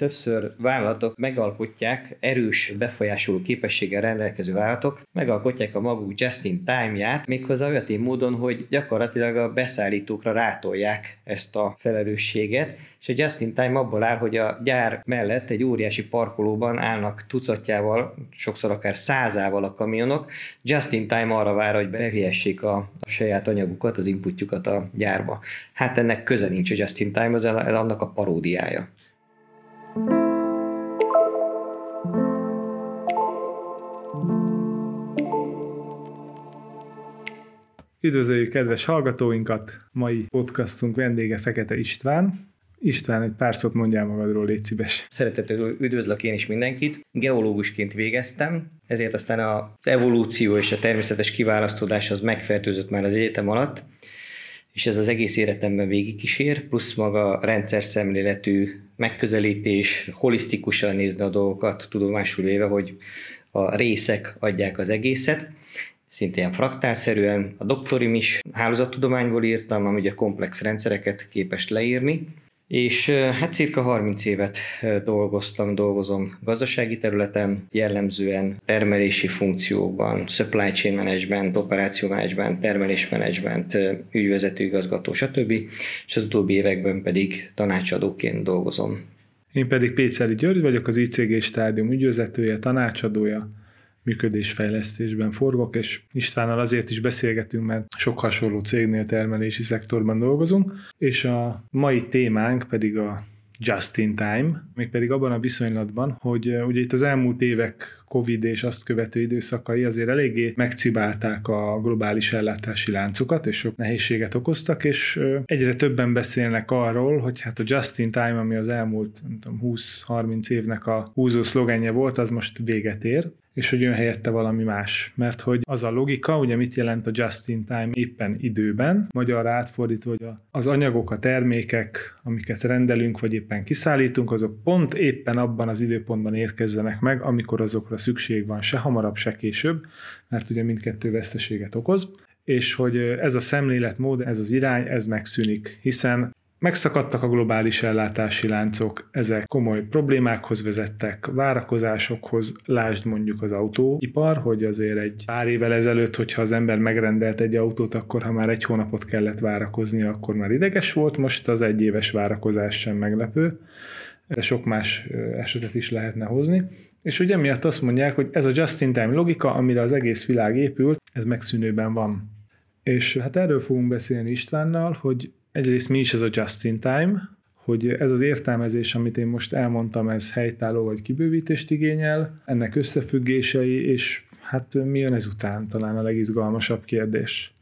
többször vállalatok megalkotják, erős befolyásoló képességgel rendelkező vállalatok, megalkotják a maguk just-in-time-ját, méghozzá olyan módon, hogy gyakorlatilag a beszállítókra rátolják ezt a felelősséget, és a just-in-time abból áll, hogy a gyár mellett egy óriási parkolóban állnak tucatjával, sokszor akár százával a kamionok, just-in-time arra vár, hogy bevihessék a, a saját anyagukat, az inputjukat a gyárba. Hát ennek köze nincs a just-in-time, az annak a paródiája. Üdvözöljük kedves hallgatóinkat! Mai podcastunk vendége Fekete István. István, egy pár szót mondjál magadról, légy szíves. Szeretettel üdvözlök én is mindenkit. Geológusként végeztem, ezért aztán az evolúció és a természetes kiválasztódás az megfertőzött már az egyetem alatt, és ez az egész életemben végigkísér, plusz maga rendszer szemléletű megközelítés, holisztikusan nézni a dolgokat, tudomásul véve, hogy a részek adják az egészet, szintén fraktálszerűen. A doktorim is hálózattudományból írtam, ami ugye komplex rendszereket képes leírni, és hát cirka 30 évet dolgoztam, dolgozom gazdasági területen, jellemzően termelési funkciókban, supply chain management, operáció management, termelés management, ügyvezető igazgató, stb. És az utóbbi években pedig tanácsadóként dolgozom. Én pedig Péceli György vagyok, az ICG stádium ügyvezetője, tanácsadója, működésfejlesztésben forgok, és Istvánnal azért is beszélgetünk, mert sok hasonló cégnél termelési szektorban dolgozunk, és a mai témánk pedig a just in time, mégpedig abban a viszonylatban, hogy ugye itt az elmúlt évek Covid és azt követő időszakai azért eléggé megcibálták a globális ellátási láncokat, és sok nehézséget okoztak, és egyre többen beszélnek arról, hogy hát a just in time, ami az elmúlt 20-30 évnek a húzó szlogenje volt, az most véget ér, és hogy jön helyette valami más. Mert hogy az a logika, ugye mit jelent a just in time éppen időben, magyarra átfordítva, hogy az anyagok, a termékek, amiket rendelünk, vagy éppen kiszállítunk, azok pont éppen abban az időpontban érkezzenek meg, amikor azokra szükség van, se hamarabb, se később, mert ugye mindkettő veszteséget okoz. És hogy ez a szemléletmód, ez az irány, ez megszűnik, hiszen Megszakadtak a globális ellátási láncok, ezek komoly problémákhoz vezettek, várakozásokhoz, lásd mondjuk az autóipar, hogy azért egy pár évvel ezelőtt, hogyha az ember megrendelt egy autót, akkor ha már egy hónapot kellett várakozni, akkor már ideges volt, most az egy éves várakozás sem meglepő, de sok más esetet is lehetne hozni. És ugye miatt azt mondják, hogy ez a just-in-time logika, amire az egész világ épült, ez megszűnőben van. És hát erről fogunk beszélni Istvánnal, hogy egyrészt mi is ez a just in time, hogy ez az értelmezés, amit én most elmondtam, ez helytálló vagy kibővítést igényel, ennek összefüggései, és hát mi jön ezután, talán a legizgalmasabb kérdés.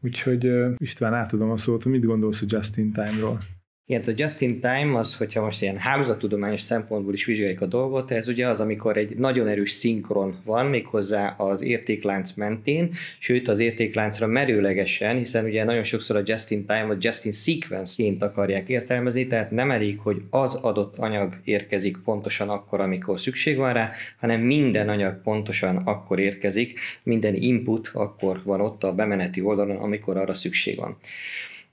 Úgyhogy István, átadom a szót, mit gondolsz a just in time-ról? Igen, a just in time az, hogyha most ilyen hálózattudományos szempontból is vizsgáljuk a dolgot, ez ugye az, amikor egy nagyon erős szinkron van, méghozzá az értéklánc mentén, sőt az értékláncra merőlegesen, hiszen ugye nagyon sokszor a just in time vagy just in sequence-ként akarják értelmezni, tehát nem elég, hogy az adott anyag érkezik pontosan akkor, amikor szükség van rá, hanem minden anyag pontosan akkor érkezik, minden input akkor van ott a bemeneti oldalon, amikor arra szükség van.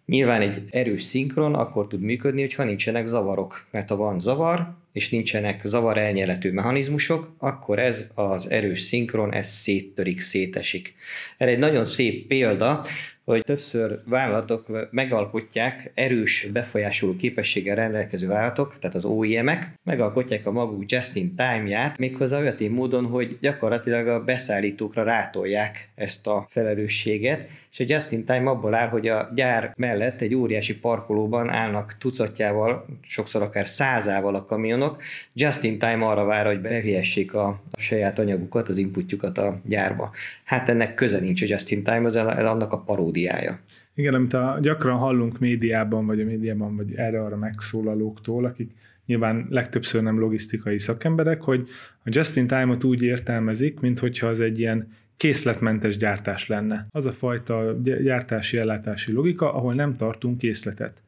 Nyilván egy erős szinkron akkor tud működni, hogyha nincsenek zavarok, mert ha van zavar, és nincsenek zavar elnyelető mechanizmusok, akkor ez az erős szinkron, ez széttörik, szétesik. Erre egy nagyon szép példa, hogy többször vállalatok megalkotják erős befolyásoló képességgel rendelkező vállalatok, tehát az OEM-ek, megalkotják a maguk just-in-time-ját, méghozzá olyan módon, hogy gyakorlatilag a beszállítókra rátolják ezt a felelősséget, és a just-in-time abból áll, hogy a gyár mellett egy óriási parkolóban állnak tucatjával, sokszor akár százával a kamionok, just-in-time arra vár, hogy bevihessék a, a saját anyagukat, az inputjukat a gyárba. Hát ennek köze nincs a just-in-time, az annak a paródiája. Igen, amit a, gyakran hallunk médiában, vagy a médiában, vagy erre-arra megszólalóktól, akik nyilván legtöbbször nem logisztikai szakemberek, hogy a just-in-time-ot úgy értelmezik, mint hogyha az egy ilyen készletmentes gyártás lenne. Az a fajta gyártási ellátási logika, ahol nem tartunk készletet.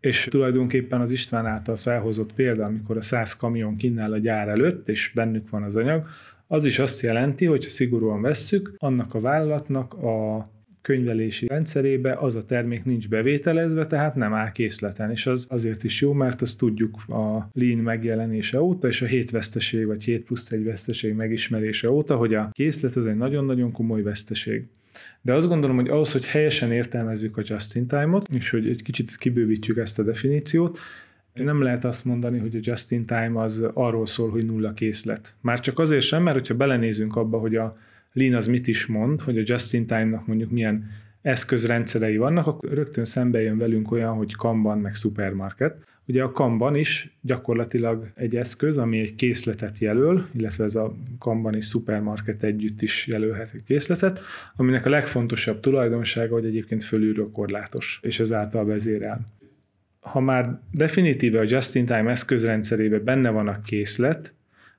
És tulajdonképpen az István által felhozott példa, amikor a 100 kamion kinnál a gyár előtt, és bennük van az anyag, az is azt jelenti, hogy ha szigorúan vesszük, annak a vállalatnak a könyvelési rendszerébe az a termék nincs bevételezve, tehát nem áll készleten, és az azért is jó, mert azt tudjuk a Lean megjelenése óta, és a hét veszteség, vagy 7 plusz egy veszteség megismerése óta, hogy a készlet az egy nagyon-nagyon komoly veszteség. De azt gondolom, hogy ahhoz, hogy helyesen értelmezzük a just-in-time-ot, és hogy egy kicsit kibővítjük ezt a definíciót, nem lehet azt mondani, hogy a just-in-time az arról szól, hogy nulla készlet. Már csak azért sem, mert hogyha belenézünk abba, hogy a Lean az mit is mond, hogy a just-in-time-nak mondjuk milyen eszközrendszerei vannak, akkor rögtön szembe jön velünk olyan, hogy Kanban meg supermarket. Ugye a Kanban is gyakorlatilag egy eszköz, ami egy készletet jelöl, illetve ez a Kanban és supermarket együtt is jelölhet egy készletet, aminek a legfontosabb tulajdonsága, hogy egyébként fölülről korlátos, és ezáltal vezérel. Ha már definitíve a just-in-time eszközrendszerében benne van a készlet,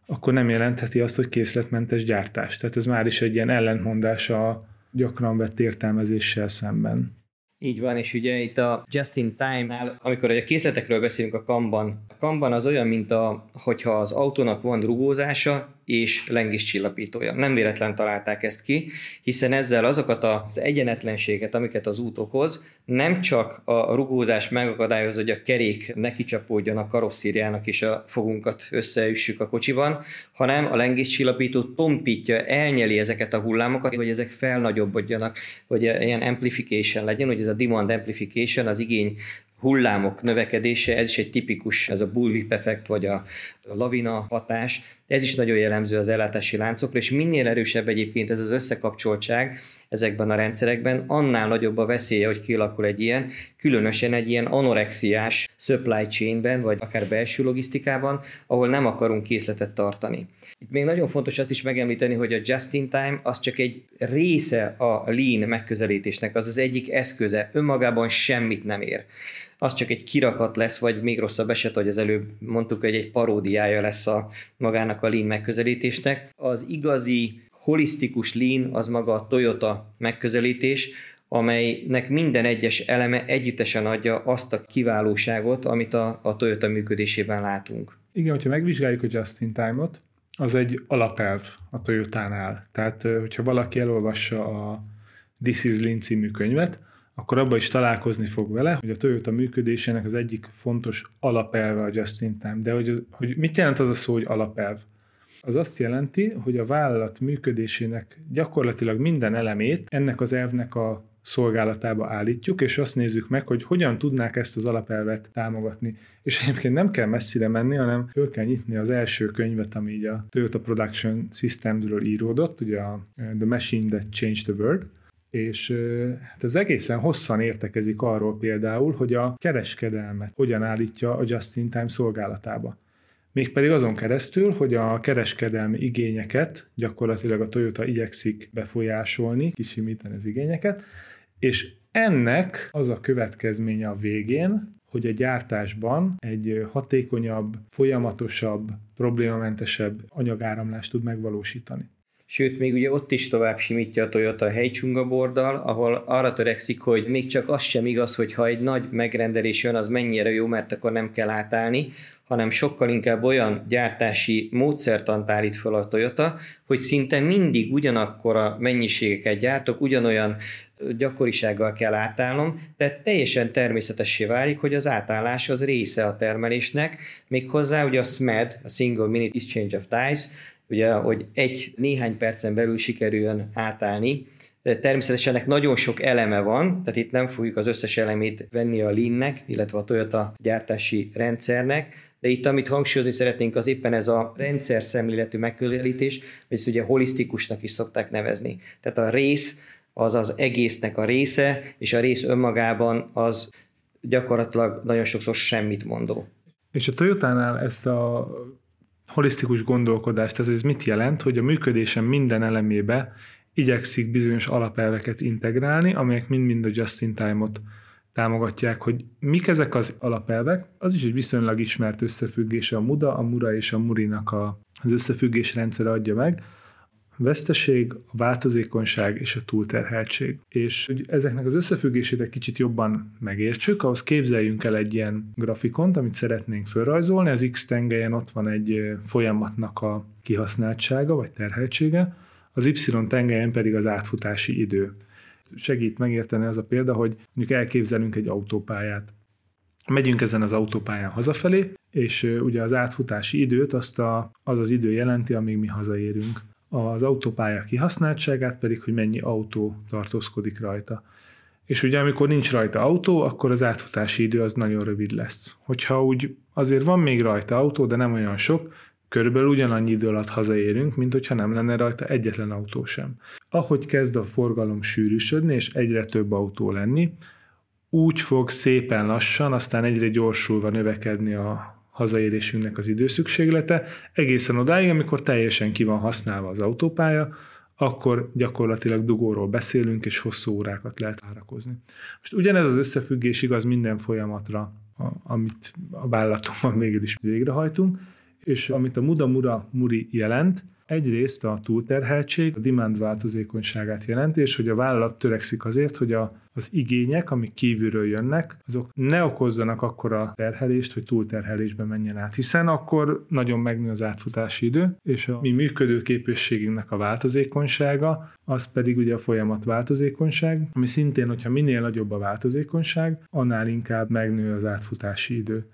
akkor nem jelentheti azt, hogy készletmentes gyártás. Tehát ez már is egy ilyen ellentmondás a gyakran vett értelmezéssel szemben. Így van, és ugye itt a just in time-nál, amikor a készletekről beszélünk a kamban, a kamban az olyan, mint a, hogyha az autónak van rugózása, és lengés csillapítója. Nem véletlen találták ezt ki, hiszen ezzel azokat az egyenetlenséget, amiket az út okoz, nem csak a rugózás megakadályozza, hogy a kerék neki csapódjon a karosszíriának és a fogunkat összeüssük a kocsiban, hanem a lengés csillapító tompítja, elnyeli ezeket a hullámokat, hogy ezek felnagyobbodjanak, hogy ilyen amplification legyen, hogy ez a demand amplification, az igény hullámok növekedése, ez is egy tipikus, ez a bullwhip effekt, vagy a lavina hatás, ez is nagyon jellemző az ellátási láncokra, és minél erősebb egyébként ez az összekapcsoltság ezekben a rendszerekben, annál nagyobb a veszélye, hogy kialakul egy ilyen, különösen egy ilyen anorexiás supply chainben, vagy akár belső logisztikában, ahol nem akarunk készletet tartani. Itt még nagyon fontos azt is megemlíteni, hogy a just-in-time az csak egy része a lean megközelítésnek, az az egyik eszköze, önmagában semmit nem ér az csak egy kirakat lesz, vagy még rosszabb eset, hogy az előbb mondtuk, hogy egy paródiája lesz a magának a lean megközelítésnek. Az igazi holisztikus lean az maga a Toyota megközelítés, amelynek minden egyes eleme együttesen adja azt a kiválóságot, amit a, a Toyota működésében látunk. Igen, hogyha megvizsgáljuk a just-in-time-ot, az egy alapelv a Toyotánál. Tehát, hogyha valaki elolvassa a This is Lean című könyvet, akkor abban is találkozni fog vele, hogy a Toyota működésének az egyik fontos alapelve a just in time. De hogy, hogy mit jelent az a szó, hogy alapelv? Az azt jelenti, hogy a vállalat működésének gyakorlatilag minden elemét ennek az elvnek a szolgálatába állítjuk, és azt nézzük meg, hogy hogyan tudnák ezt az alapelvet támogatni. És egyébként nem kell messzire menni, hanem föl kell nyitni az első könyvet, ami így a Toyota Production Systemsről íródott, ugye a The Machine That Changed the World, és hát ez egészen hosszan értekezik arról például, hogy a kereskedelmet hogyan állítja a just-in-time szolgálatába. Mégpedig azon keresztül, hogy a kereskedelmi igényeket gyakorlatilag a Toyota igyekszik befolyásolni, kisimítani az igényeket, és ennek az a következménye a végén, hogy a gyártásban egy hatékonyabb, folyamatosabb, problémamentesebb anyagáramlást tud megvalósítani. Sőt, még ugye ott is tovább simítja a Toyota a helycsungaborddal, ahol arra törekszik, hogy még csak az sem igaz, hogy ha egy nagy megrendelés jön, az mennyire jó, mert akkor nem kell átállni, hanem sokkal inkább olyan gyártási módszertant állít fel a Toyota, hogy szinte mindig ugyanakkor a mennyiségeket gyártok, ugyanolyan gyakorisággal kell átállnom, tehát teljesen természetessé válik, hogy az átállás az része a termelésnek, méghozzá ugye a SMED, a Single Minute Exchange of Ties, ugye, hogy egy néhány percen belül sikerüljön átállni. Természetesen ennek nagyon sok eleme van, tehát itt nem fogjuk az összes elemét venni a Lean-nek, illetve a Toyota gyártási rendszernek, de itt amit hangsúlyozni szeretnénk, az éppen ez a rendszer szemléletű megközelítés, vagy ezt ugye holisztikusnak is szokták nevezni. Tehát a rész az az egésznek a része, és a rész önmagában az gyakorlatilag nagyon sokszor semmit mondó. És a Toyotánál ezt a holisztikus gondolkodás, tehát ez mit jelent, hogy a működésem minden elemébe igyekszik bizonyos alapelveket integrálni, amelyek mind-mind a just-in-time-ot támogatják, hogy mik ezek az alapelvek, az is egy viszonylag ismert összefüggése a MUDA, a MURA és a MURInak a, az összefüggés rendszer adja meg, veszteség, a változékonyság és a túlterheltség. És hogy ezeknek az összefüggését egy kicsit jobban megértsük, ahhoz képzeljünk el egy ilyen grafikont, amit szeretnénk felrajzolni. Az X tengelyen ott van egy folyamatnak a kihasználtsága vagy terheltsége, az Y tengelyen pedig az átfutási idő. segít megérteni az a példa, hogy mondjuk elképzelünk egy autópályát. Megyünk ezen az autópályán hazafelé, és ugye az átfutási időt azt a, az az idő jelenti, amíg mi hazaérünk. Az autópálya kihasználtságát pedig, hogy mennyi autó tartózkodik rajta. És ugye amikor nincs rajta autó, akkor az átfutási idő az nagyon rövid lesz. Hogyha úgy azért van még rajta autó, de nem olyan sok, körülbelül ugyanannyi idő alatt hazaérünk, mint hogyha nem lenne rajta egyetlen autó sem. Ahogy kezd a forgalom sűrűsödni, és egyre több autó lenni, úgy fog szépen lassan, aztán egyre gyorsulva növekedni a hazaérésünknek az időszükséglete, egészen odáig, amikor teljesen ki van használva az autópálya, akkor gyakorlatilag dugóról beszélünk, és hosszú órákat lehet várakozni. Most ugyanez az összefüggés igaz minden folyamatra, amit a vállalatomban mégis végrehajtunk, és amit a Muda Mura Muri jelent, Egyrészt a túlterheltség, a demand változékonyságát jelenti, és hogy a vállalat törekszik azért, hogy a, az igények, amik kívülről jönnek, azok ne okozzanak akkora terhelést, hogy túlterhelésbe menjen át, hiszen akkor nagyon megnő az átfutási idő, és a mi működőképességünknek a változékonysága, az pedig ugye a folyamat változékonyság, ami szintén, hogyha minél nagyobb a változékonyság, annál inkább megnő az átfutási idő.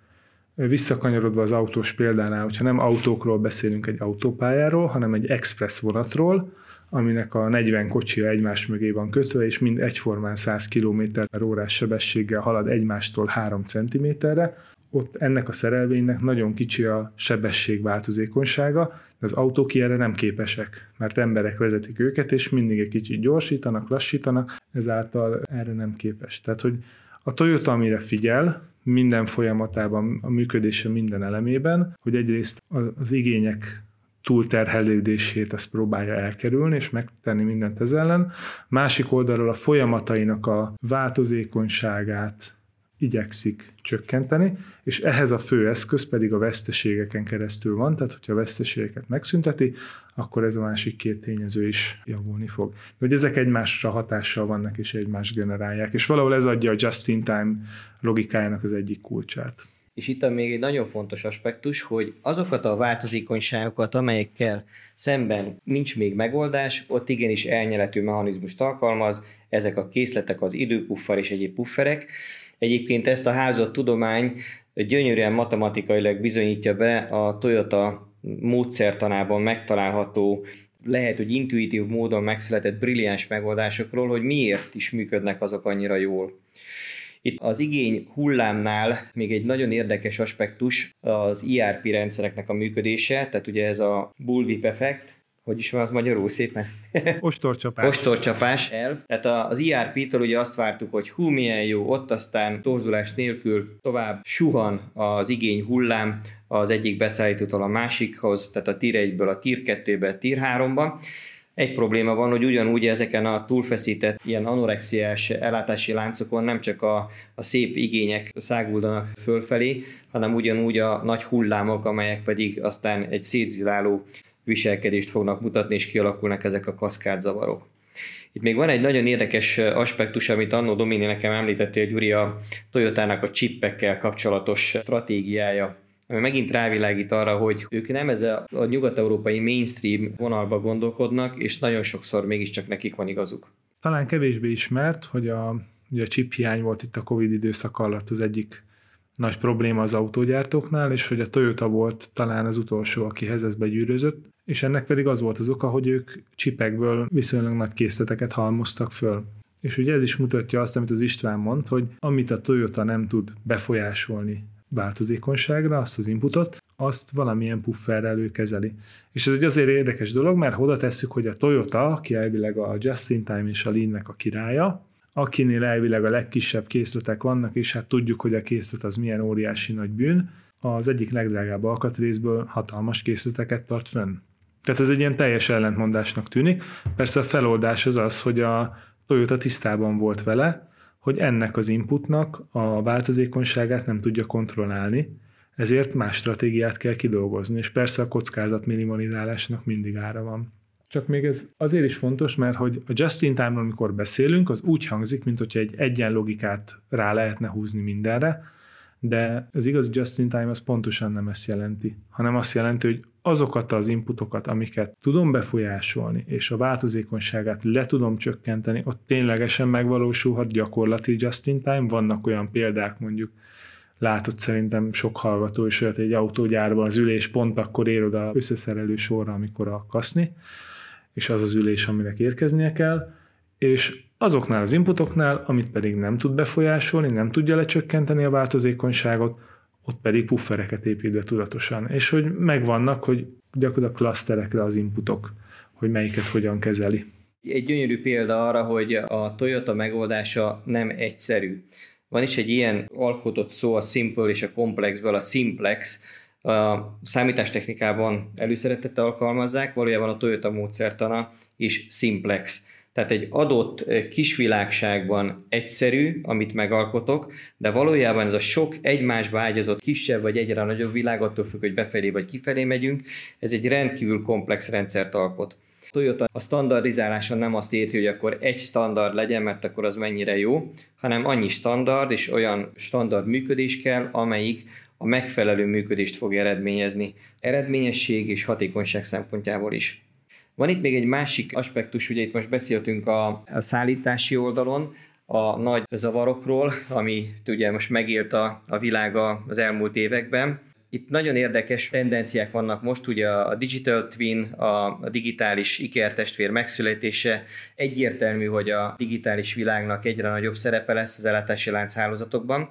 Visszakanyarodva az autós példánál, hogyha nem autókról beszélünk egy autópályáról, hanem egy express vonatról, aminek a 40 kocsia egymás mögé van kötve, és mind egyformán 100 km órás sebességgel halad egymástól 3 cm-re, ott ennek a szerelvénynek nagyon kicsi a sebesség változékonysága, de az autók erre nem képesek, mert emberek vezetik őket, és mindig egy kicsit gyorsítanak, lassítanak, ezáltal erre nem képes. Tehát, hogy a Toyota, amire figyel, minden folyamatában, a működése minden elemében, hogy egyrészt az igények túlterhelődését ezt próbálja elkerülni, és megtenni mindent ez ellen. Másik oldalról a folyamatainak a változékonyságát igyekszik csökkenteni, és ehhez a fő eszköz pedig a veszteségeken keresztül van, tehát hogyha a veszteségeket megszünteti, akkor ez a másik két tényező is javulni fog. De hogy ezek egymásra hatással vannak és egymást generálják, és valahol ez adja a just-in-time logikájának az egyik kulcsát. És itt a még egy nagyon fontos aspektus, hogy azokat a változékonyságokat, amelyekkel szemben nincs még megoldás, ott igenis elnyeletű mechanizmust alkalmaz, ezek a készletek, az időpuffer és egyéb pufferek. Egyébként ezt a házat tudomány gyönyörűen matematikailag bizonyítja be a Toyota módszertanában megtalálható lehet, hogy intuitív módon megszületett brilliáns megoldásokról, hogy miért is működnek azok annyira jól. Itt az igény hullámnál még egy nagyon érdekes aspektus az IRP rendszereknek a működése, tehát ugye ez a bullwhip effekt, hogy is van az magyarul szépen? Ostorcsapás. Ostorcsapás el. Tehát az IRP-től ugye azt vártuk, hogy hú, milyen jó, ott aztán torzulás nélkül tovább suhan az igény hullám az egyik beszállítótól a másikhoz, tehát a tier 1-ből a tier 2-be, a tier 3-ba. Egy probléma van, hogy ugyanúgy ezeken a túlfeszített, ilyen anorexiás ellátási láncokon nem csak a, a szép igények száguldanak fölfelé, hanem ugyanúgy a nagy hullámok, amelyek pedig aztán egy szétziláló viselkedést fognak mutatni, és kialakulnak ezek a kaszkádzavarok. Itt még van egy nagyon érdekes aspektus, amit annó Domini nekem említettél, Gyuri, a Toyotának a csippekkel kapcsolatos stratégiája ami megint rávilágít arra, hogy ők nem ez a, nyugat-európai mainstream vonalba gondolkodnak, és nagyon sokszor mégiscsak nekik van igazuk. Talán kevésbé ismert, hogy a, ugye a chip hiány volt itt a Covid időszak alatt az egyik nagy probléma az autógyártóknál, és hogy a Toyota volt talán az utolsó, akihez ez begyűrözött, és ennek pedig az volt az oka, hogy ők csipekből viszonylag nagy készleteket halmoztak föl. És ugye ez is mutatja azt, amit az István mond, hogy amit a Toyota nem tud befolyásolni változékonyságra, azt az inputot, azt valamilyen pufferrel ő kezeli. És ez egy azért érdekes dolog, mert oda tesszük, hogy a Toyota, aki elvileg a Just-in-Time és a Lean-nek a királya, akinél elvileg a legkisebb készletek vannak, és hát tudjuk, hogy a készlet az milyen óriási nagy bűn, az egyik legdrágább alkatrészből hatalmas készleteket tart fönn. Tehát ez egy ilyen teljes ellentmondásnak tűnik. Persze a feloldás az az, hogy a Toyota tisztában volt vele, hogy ennek az inputnak a változékonyságát nem tudja kontrollálni, ezért más stratégiát kell kidolgozni, és persze a kockázat minimalizálásnak mindig ára van. Csak még ez azért is fontos, mert hogy a just-in-time, amikor beszélünk, az úgy hangzik, mint hogyha egy egyen logikát rá lehetne húzni mindenre, de az igazi just-in-time az pontosan nem ezt jelenti, hanem azt jelenti, hogy azokat az inputokat, amiket tudom befolyásolni, és a változékonyságát le tudom csökkenteni, ott ténylegesen megvalósulhat gyakorlati just-in-time. Vannak olyan példák, mondjuk látott szerintem sok hallgató is olyat, egy autógyárban az ülés pont akkor ér oda összeszerelő sorra, amikor a kaszni, és az az ülés, aminek érkeznie kell, és azoknál az inputoknál, amit pedig nem tud befolyásolni, nem tudja lecsökkenteni a változékonyságot, ott pedig puffereket épít tudatosan, és hogy megvannak, hogy gyakorlatilag klaszterekre az inputok, hogy melyiket hogyan kezeli. Egy gyönyörű példa arra, hogy a Toyota megoldása nem egyszerű. Van is egy ilyen alkotott szó a simple és a complexből, a simplex, a számítástechnikában előszeretettel alkalmazzák, valójában a Toyota módszertana is simplex. Tehát egy adott kisvilágságban egyszerű, amit megalkotok, de valójában ez a sok egymásba ágyazott kisebb vagy egyre nagyobb világ, attól függ, hogy befelé vagy kifelé megyünk, ez egy rendkívül komplex rendszert alkot. Toyota a standardizáláson nem azt érti, hogy akkor egy standard legyen, mert akkor az mennyire jó, hanem annyi standard és olyan standard működés kell, amelyik a megfelelő működést fog eredményezni, eredményesség és hatékonyság szempontjából is. Van itt még egy másik aspektus, ugye itt most beszéltünk a, a szállítási oldalon, a nagy zavarokról, ami ugye most megélt a, a világa az elmúlt években. Itt nagyon érdekes tendenciák vannak most, ugye a digital twin, a, digitális ikertestvér megszületése. Egyértelmű, hogy a digitális világnak egyre nagyobb szerepe lesz az ellátási lánchálózatokban.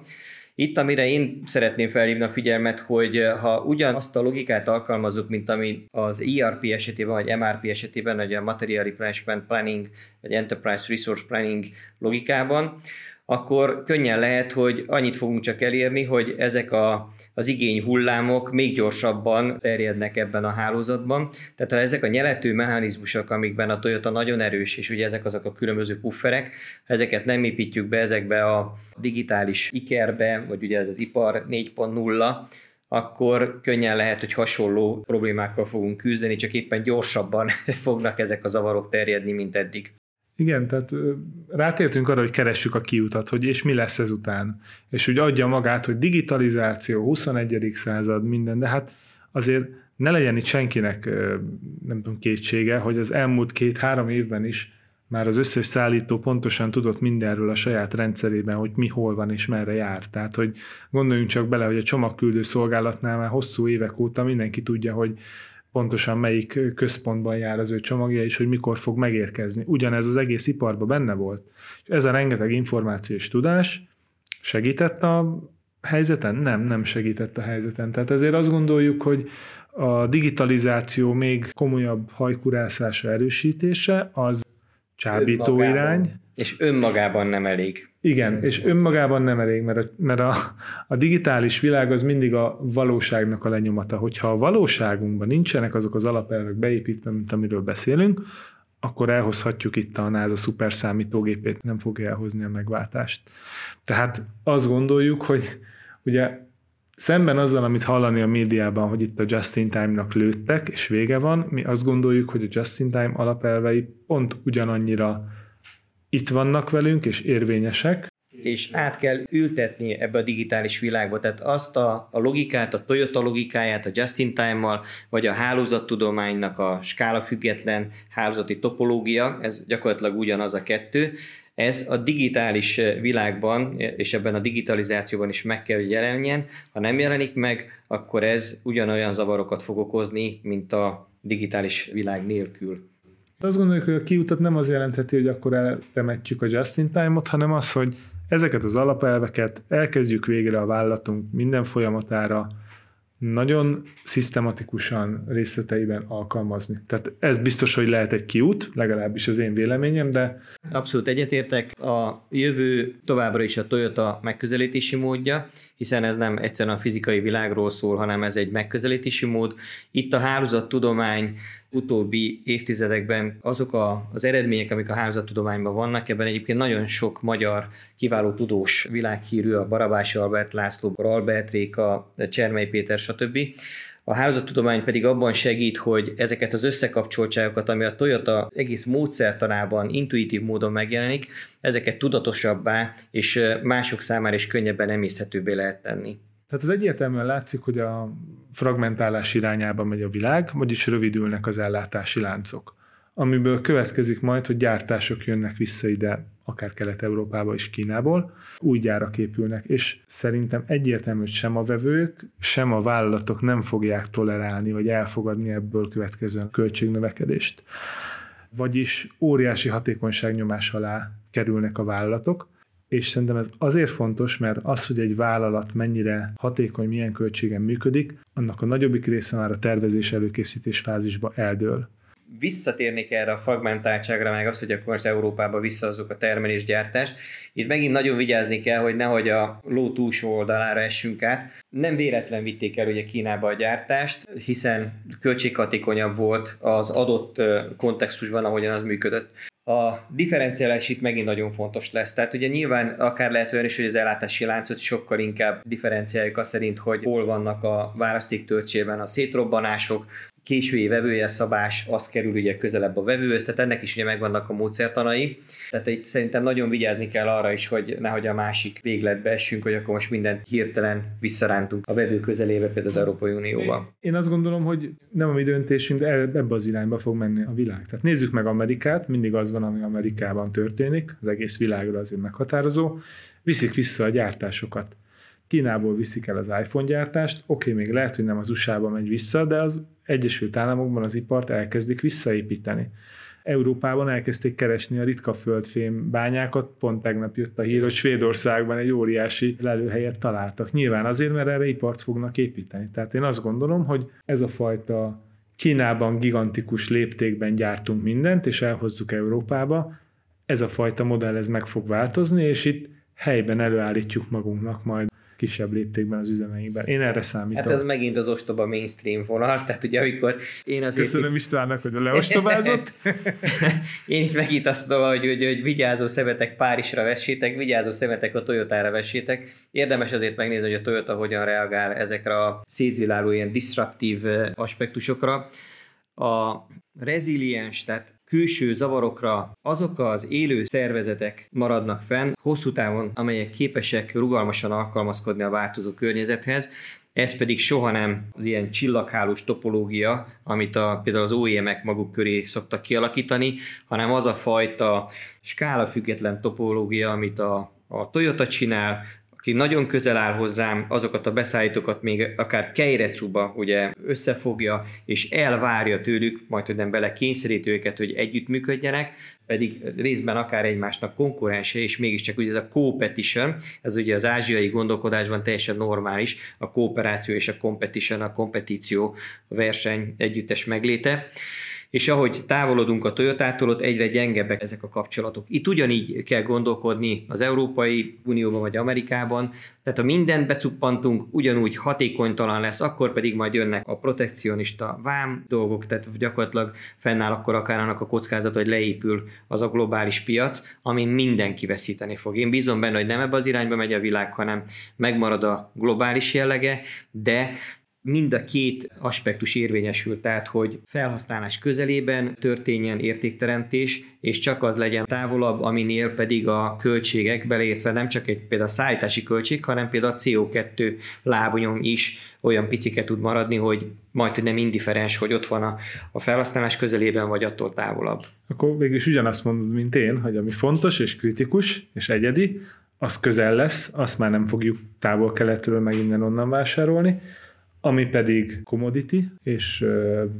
Itt, amire én szeretném felhívni a figyelmet, hogy eh, ha ugyanazt a logikát alkalmazzuk, mint ami az ERP esetében, vagy MRP esetében, vagy a Material Replenishment Planning, vagy Enterprise Resource Planning logikában, akkor könnyen lehet, hogy annyit fogunk csak elérni, hogy ezek a, az igény hullámok még gyorsabban terjednek ebben a hálózatban. Tehát ha ezek a nyelető mechanizmusok, amikben a Toyota nagyon erős, és ugye ezek azok a különböző pufferek, ezeket nem építjük be ezekbe a digitális ikerbe, vagy ugye ez az ipar 4.0, akkor könnyen lehet, hogy hasonló problémákkal fogunk küzdeni, csak éppen gyorsabban fognak ezek a zavarok terjedni, mint eddig. Igen, tehát rátértünk arra, hogy keressük a kiutat, hogy és mi lesz ezután. És úgy adja magát, hogy digitalizáció, 21. század, minden, de hát azért ne legyen itt senkinek, nem tudom, kétsége, hogy az elmúlt két-három évben is már az összes szállító pontosan tudott mindenről a saját rendszerében, hogy mi hol van és merre jár. Tehát, hogy gondoljunk csak bele, hogy a csomagküldő szolgálatnál már hosszú évek óta mindenki tudja, hogy pontosan melyik központban jár az ő csomagja, és hogy mikor fog megérkezni. Ugyanez az egész iparban benne volt. És ez a rengeteg információs tudás segített a helyzeten? Nem, nem segített a helyzeten. Tehát ezért azt gondoljuk, hogy a digitalizáció még komolyabb hajkurászása erősítése az csábító irány. És önmagában nem elég. Igen, és önmagában nem elég, mert, a, mert a, a digitális világ az mindig a valóságnak a lenyomata. Hogyha a valóságunkban nincsenek azok az alapelvek beépítve, mint amiről beszélünk, akkor elhozhatjuk itt a NASA szuper számítógépét, nem fogja elhozni a megváltást. Tehát azt gondoljuk, hogy ugye szemben azzal, amit hallani a médiában, hogy itt a just-in-time-nak lőttek, és vége van, mi azt gondoljuk, hogy a just-in-time alapelvei pont ugyanannyira itt vannak velünk, és érvényesek. És át kell ültetni ebbe a digitális világba. Tehát azt a, a logikát, a Toyota logikáját a just-in-time-mal, vagy a hálózattudománynak a skála független hálózati topológia, ez gyakorlatilag ugyanaz a kettő, ez a digitális világban, és ebben a digitalizációban is meg kell, hogy jelenjen. Ha nem jelenik meg, akkor ez ugyanolyan zavarokat fog okozni, mint a digitális világ nélkül. De azt gondoljuk, hogy a kiutat nem az jelentheti, hogy akkor eltemetjük a just-in-time-ot, hanem az, hogy ezeket az alapelveket elkezdjük végre a vállalatunk minden folyamatára nagyon szisztematikusan részleteiben alkalmazni. Tehát ez biztos, hogy lehet egy kiút, legalábbis az én véleményem, de... Abszolút egyetértek. A jövő továbbra is a Toyota megközelítési módja, hiszen ez nem egyszerűen a fizikai világról szól, hanem ez egy megközelítési mód. Itt a hálózattudomány utóbbi évtizedekben azok a, az eredmények, amik a hálózattudományban vannak, ebben egyébként nagyon sok magyar kiváló tudós világhírű, a Barabási Albert László, Albert Réka, Csermely Péter, stb. A hálózattudomány pedig abban segít, hogy ezeket az összekapcsoltságokat, ami a Toyota egész módszertanában intuitív módon megjelenik, ezeket tudatosabbá és mások számára is könnyebben emészhetőbbé lehet tenni. Tehát az egyértelműen látszik, hogy a fragmentálás irányába megy a világ, vagyis rövidülnek az ellátási láncok. Amiből következik majd, hogy gyártások jönnek vissza ide, akár Kelet-Európába és Kínából, új gyárak épülnek, és szerintem egyértelmű, hogy sem a vevők, sem a vállalatok nem fogják tolerálni, vagy elfogadni ebből következő költségnövekedést. Vagyis óriási hatékonyságnyomás alá kerülnek a vállalatok, és szerintem ez azért fontos, mert az, hogy egy vállalat mennyire hatékony, milyen költségen működik, annak a nagyobbik része már a tervezés előkészítés fázisba eldől visszatérnék erre a fragmentáltságra, meg az, hogy akkor most Európába visszahozzuk a termelésgyártást. Itt megint nagyon vigyázni kell, hogy nehogy a ló túlsó oldalára essünk át. Nem véletlen vitték el ugye Kínába a gyártást, hiszen költséghatékonyabb volt az adott kontextusban, ahogyan az működött a differenciálás itt megint nagyon fontos lesz. Tehát ugye nyilván akár lehet olyan is, hogy az ellátási láncot sokkal inkább differenciáljuk azt szerint, hogy hol vannak a választék töltsében a szétrobbanások, késői vevője szabás, az kerül ugye közelebb a vevőhöz, tehát ennek is ugye megvannak a módszertanai. Tehát itt szerintem nagyon vigyázni kell arra is, hogy nehogy a másik végletbe essünk, hogy akkor most mindent hirtelen visszarántunk a vevő közelébe, például az Európai Unióba. Én azt gondolom, hogy nem a mi döntésünk, de ebbe az irányba fog menni a világ. Tehát nézzük meg Amerikát, mindig az van, ami Amerikában történik, az egész világra azért meghatározó, viszik vissza a gyártásokat. Kínából viszik el az iPhone gyártást, oké, még lehet, hogy nem az USA-ba megy vissza, de az Egyesült Államokban az ipart elkezdik visszaépíteni. Európában elkezdték keresni a ritka földfém bányákat, pont tegnap jött a hír, hogy Svédországban egy óriási lelőhelyet találtak. Nyilván azért, mert erre ipart fognak építeni. Tehát én azt gondolom, hogy ez a fajta Kínában gigantikus léptékben gyártunk mindent, és elhozzuk Európába, ez a fajta modell ez meg fog változni, és itt helyben előállítjuk magunknak majd kisebb léptékben az üzemeinkben. Én erre számítom. Hát ez megint az ostoba mainstream vonal, tehát ugye amikor én azért... Köszönöm Istvánnak, hogy a leostobázott. én itt megint azt mondom, hogy, hogy, hogy vigyázó szemetek Párizsra vessétek, vigyázó szemetek a Toyotára vessétek. Érdemes azért megnézni, hogy a Toyota hogyan reagál ezekre a szétziláló ilyen disruptív aspektusokra. A reziliens, tehát külső zavarokra azok az élő szervezetek maradnak fenn hosszú távon, amelyek képesek rugalmasan alkalmazkodni a változó környezethez, ez pedig soha nem az ilyen csillaghálós topológia, amit a, például az OEM-ek maguk köré szoktak kialakítani, hanem az a fajta skála független topológia, amit a, a Toyota csinál, aki nagyon közel áll hozzám, azokat a beszállítókat még akár Keirecuba ugye összefogja, és elvárja tőlük, majd nem bele kényszerít őket, hogy együttműködjenek, pedig részben akár egymásnak konkurense, és mégiscsak ugye ez a competition, ez ugye az ázsiai gondolkodásban teljesen normális, a kooperáció és a competition, a kompetíció, a verseny együttes megléte és ahogy távolodunk a Toyotától, ott egyre gyengebbek ezek a kapcsolatok. Itt ugyanígy kell gondolkodni az Európai Unióban vagy Amerikában, tehát ha mindent becuppantunk, ugyanúgy hatékonytalan lesz, akkor pedig majd jönnek a protekcionista vám dolgok, tehát gyakorlatilag fennáll akkor akár annak a kockázat, hogy leépül az a globális piac, amin mindenki veszíteni fog. Én bízom benne, hogy nem ebbe az irányba megy a világ, hanem megmarad a globális jellege, de mind a két aspektus érvényesül, tehát hogy felhasználás közelében történjen értékteremtés, és csak az legyen távolabb, aminél pedig a költségek beleértve nem csak egy például a szállítási költség, hanem például a CO2 lábonyom is olyan piciket tud maradni, hogy majd hogy nem indiferens, hogy ott van a, a felhasználás közelében, vagy attól távolabb. Akkor végül is ugyanazt mondod, mint én, hogy ami fontos és kritikus és egyedi, az közel lesz, azt már nem fogjuk távol-keletről meg innen-onnan vásárolni, ami pedig commodity, és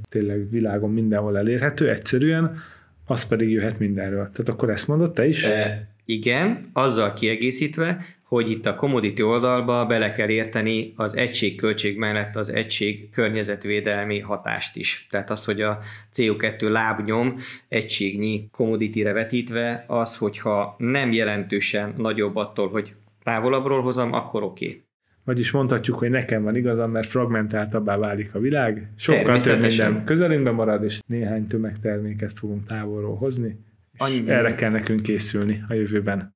tényleg világon mindenhol elérhető, egyszerűen, az pedig jöhet mindenről. Tehát akkor ezt mondod te is? E, igen, azzal kiegészítve, hogy itt a commodity oldalba bele kell érteni az egységköltség mellett az egység környezetvédelmi hatást is. Tehát az, hogy a CO2 lábnyom egységnyi commodity-re vetítve, az, hogyha nem jelentősen nagyobb attól, hogy távolabbról hozom, akkor oké. Okay. Vagyis mondhatjuk, hogy nekem van igazam, mert fragmentáltabbá válik a világ, sokkal több minden közelünkben marad, és néhány tömegterméket fogunk távolról hozni, és erre kell nekünk készülni a jövőben.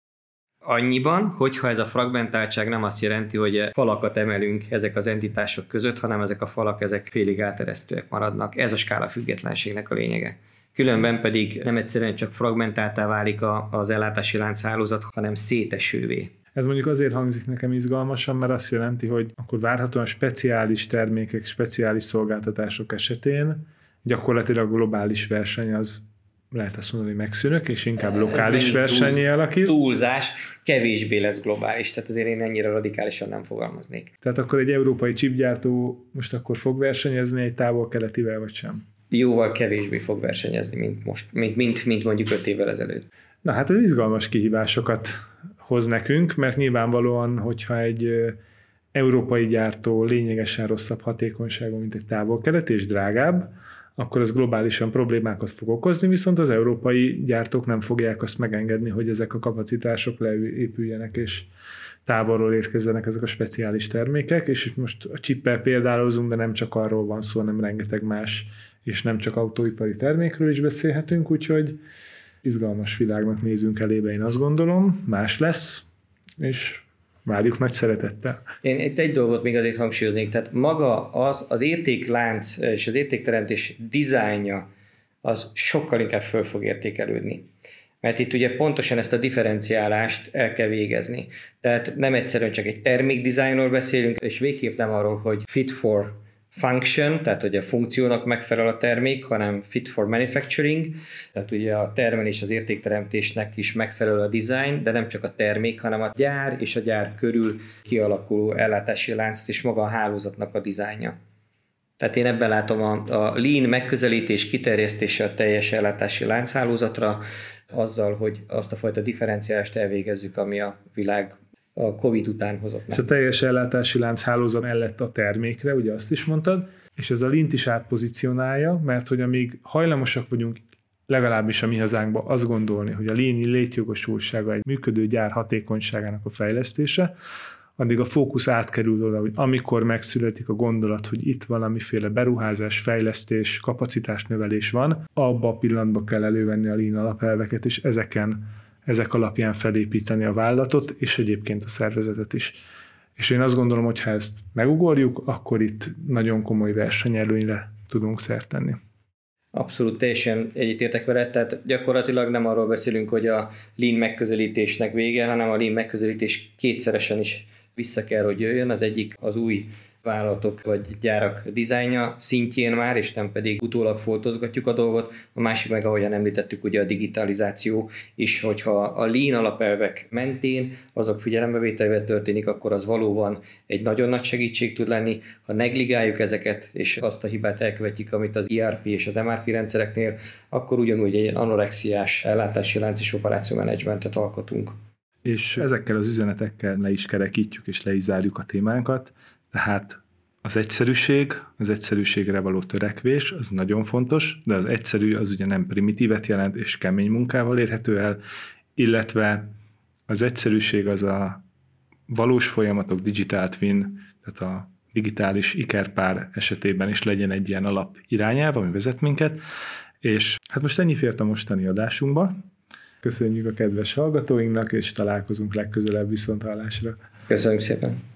Annyiban, hogyha ez a fragmentáltság nem azt jelenti, hogy falakat emelünk ezek az entitások között, hanem ezek a falak ezek félig áteresztőek maradnak. Ez a skála függetlenségnek a lényege. Különben pedig nem egyszerűen csak fragmentáltá válik az ellátási lánchálózat, hanem szétesővé. Ez mondjuk azért hangzik nekem izgalmasan, mert azt jelenti, hogy akkor várhatóan speciális termékek, speciális szolgáltatások esetén gyakorlatilag globális verseny az lehet azt mondani, hogy megszűnök, és inkább lokális versenyé alakít. Túlzás, kevésbé lesz globális, tehát azért én ennyire radikálisan nem fogalmaznék. Tehát akkor egy európai chipgyártó most akkor fog versenyezni egy távol-keletivel, vagy sem? Jóval kevésbé fog versenyezni, mint most, mint, mint, mint mondjuk öt évvel ezelőtt. Na hát ez izgalmas kihívásokat hoz nekünk, mert nyilvánvalóan, hogyha egy európai gyártó lényegesen rosszabb hatékonyságú, mint egy távol-kelet, és drágább, akkor ez globálisan problémákat fog okozni, viszont az európai gyártók nem fogják azt megengedni, hogy ezek a kapacitások leépüljenek, és távolról érkezzenek ezek a speciális termékek, és most a csippel példálozunk, de nem csak arról van szó, hanem rengeteg más, és nem csak autóipari termékről is beszélhetünk, úgyhogy izgalmas világnak nézünk elébe, én azt gondolom, más lesz, és Várjuk nagy szeretettel. Én itt egy dolgot még azért hangsúlyoznék, tehát maga az, az értéklánc és az értékteremtés dizájnja az sokkal inkább föl fog értékelődni. Mert itt ugye pontosan ezt a differenciálást el kell végezni. Tehát nem egyszerűen csak egy termékdizájnról beszélünk, és végképp nem arról, hogy fit for function, tehát hogy a funkciónak megfelel a termék, hanem fit for manufacturing, tehát ugye a termelés az értékteremtésnek is megfelel a design, de nem csak a termék, hanem a gyár és a gyár körül kialakuló ellátási lánc és maga a hálózatnak a dizájnja. Tehát én ebben látom a, a lean megközelítés kiterjesztése a teljes ellátási lánchálózatra, azzal, hogy azt a fajta differenciálást elvégezzük, ami a világ a Covid után hozott meg. És a teljes ellátási lánc hálózat mellett a termékre, ugye azt is mondtad, és ez a lint is átpozícionálja, mert hogy amíg hajlamosak vagyunk legalábbis a mi hazánkban azt gondolni, hogy a léni létjogosultsága egy működő gyár hatékonyságának a fejlesztése, addig a fókusz átkerül oda, hogy amikor megszületik a gondolat, hogy itt valamiféle beruházás, fejlesztés, kapacitásnövelés van, abba a pillanatban kell elővenni a lean alapelveket, és ezeken ezek alapján felépíteni a vállalatot, és egyébként a szervezetet is. És én azt gondolom, hogy ha ezt megugorjuk, akkor itt nagyon komoly versenyelőnyre tudunk szert tenni. Abszolút teljesen egyetértek veled, tehát gyakorlatilag nem arról beszélünk, hogy a lean megközelítésnek vége, hanem a lean megközelítés kétszeresen is vissza kell, hogy jöjjön. Az egyik az új vállalatok vagy gyárak dizájnja szintjén már, és nem pedig utólag foltozgatjuk a dolgot. A másik meg, ahogyan említettük, ugye a digitalizáció is, hogyha a lean alapelvek mentén azok figyelembevételével történik, akkor az valóban egy nagyon nagy segítség tud lenni. Ha negligáljuk ezeket, és azt a hibát elkövetjük, amit az ERP és az MRP rendszereknél, akkor ugyanúgy egy anorexiás ellátási lánc és operáció menedzsmentet alkotunk. És ezekkel az üzenetekkel le is kerekítjük és le is zárjuk a témánkat. Tehát az egyszerűség, az egyszerűségre való törekvés, az nagyon fontos, de az egyszerű az ugye nem primitívet jelent, és kemény munkával érhető el, illetve az egyszerűség az a valós folyamatok digital twin, tehát a digitális ikerpár esetében is legyen egy ilyen alap irányelv, ami vezet minket, és hát most ennyi fért a mostani adásunkba. Köszönjük a kedves hallgatóinknak, és találkozunk legközelebb viszont hallásra. Köszönjük szépen!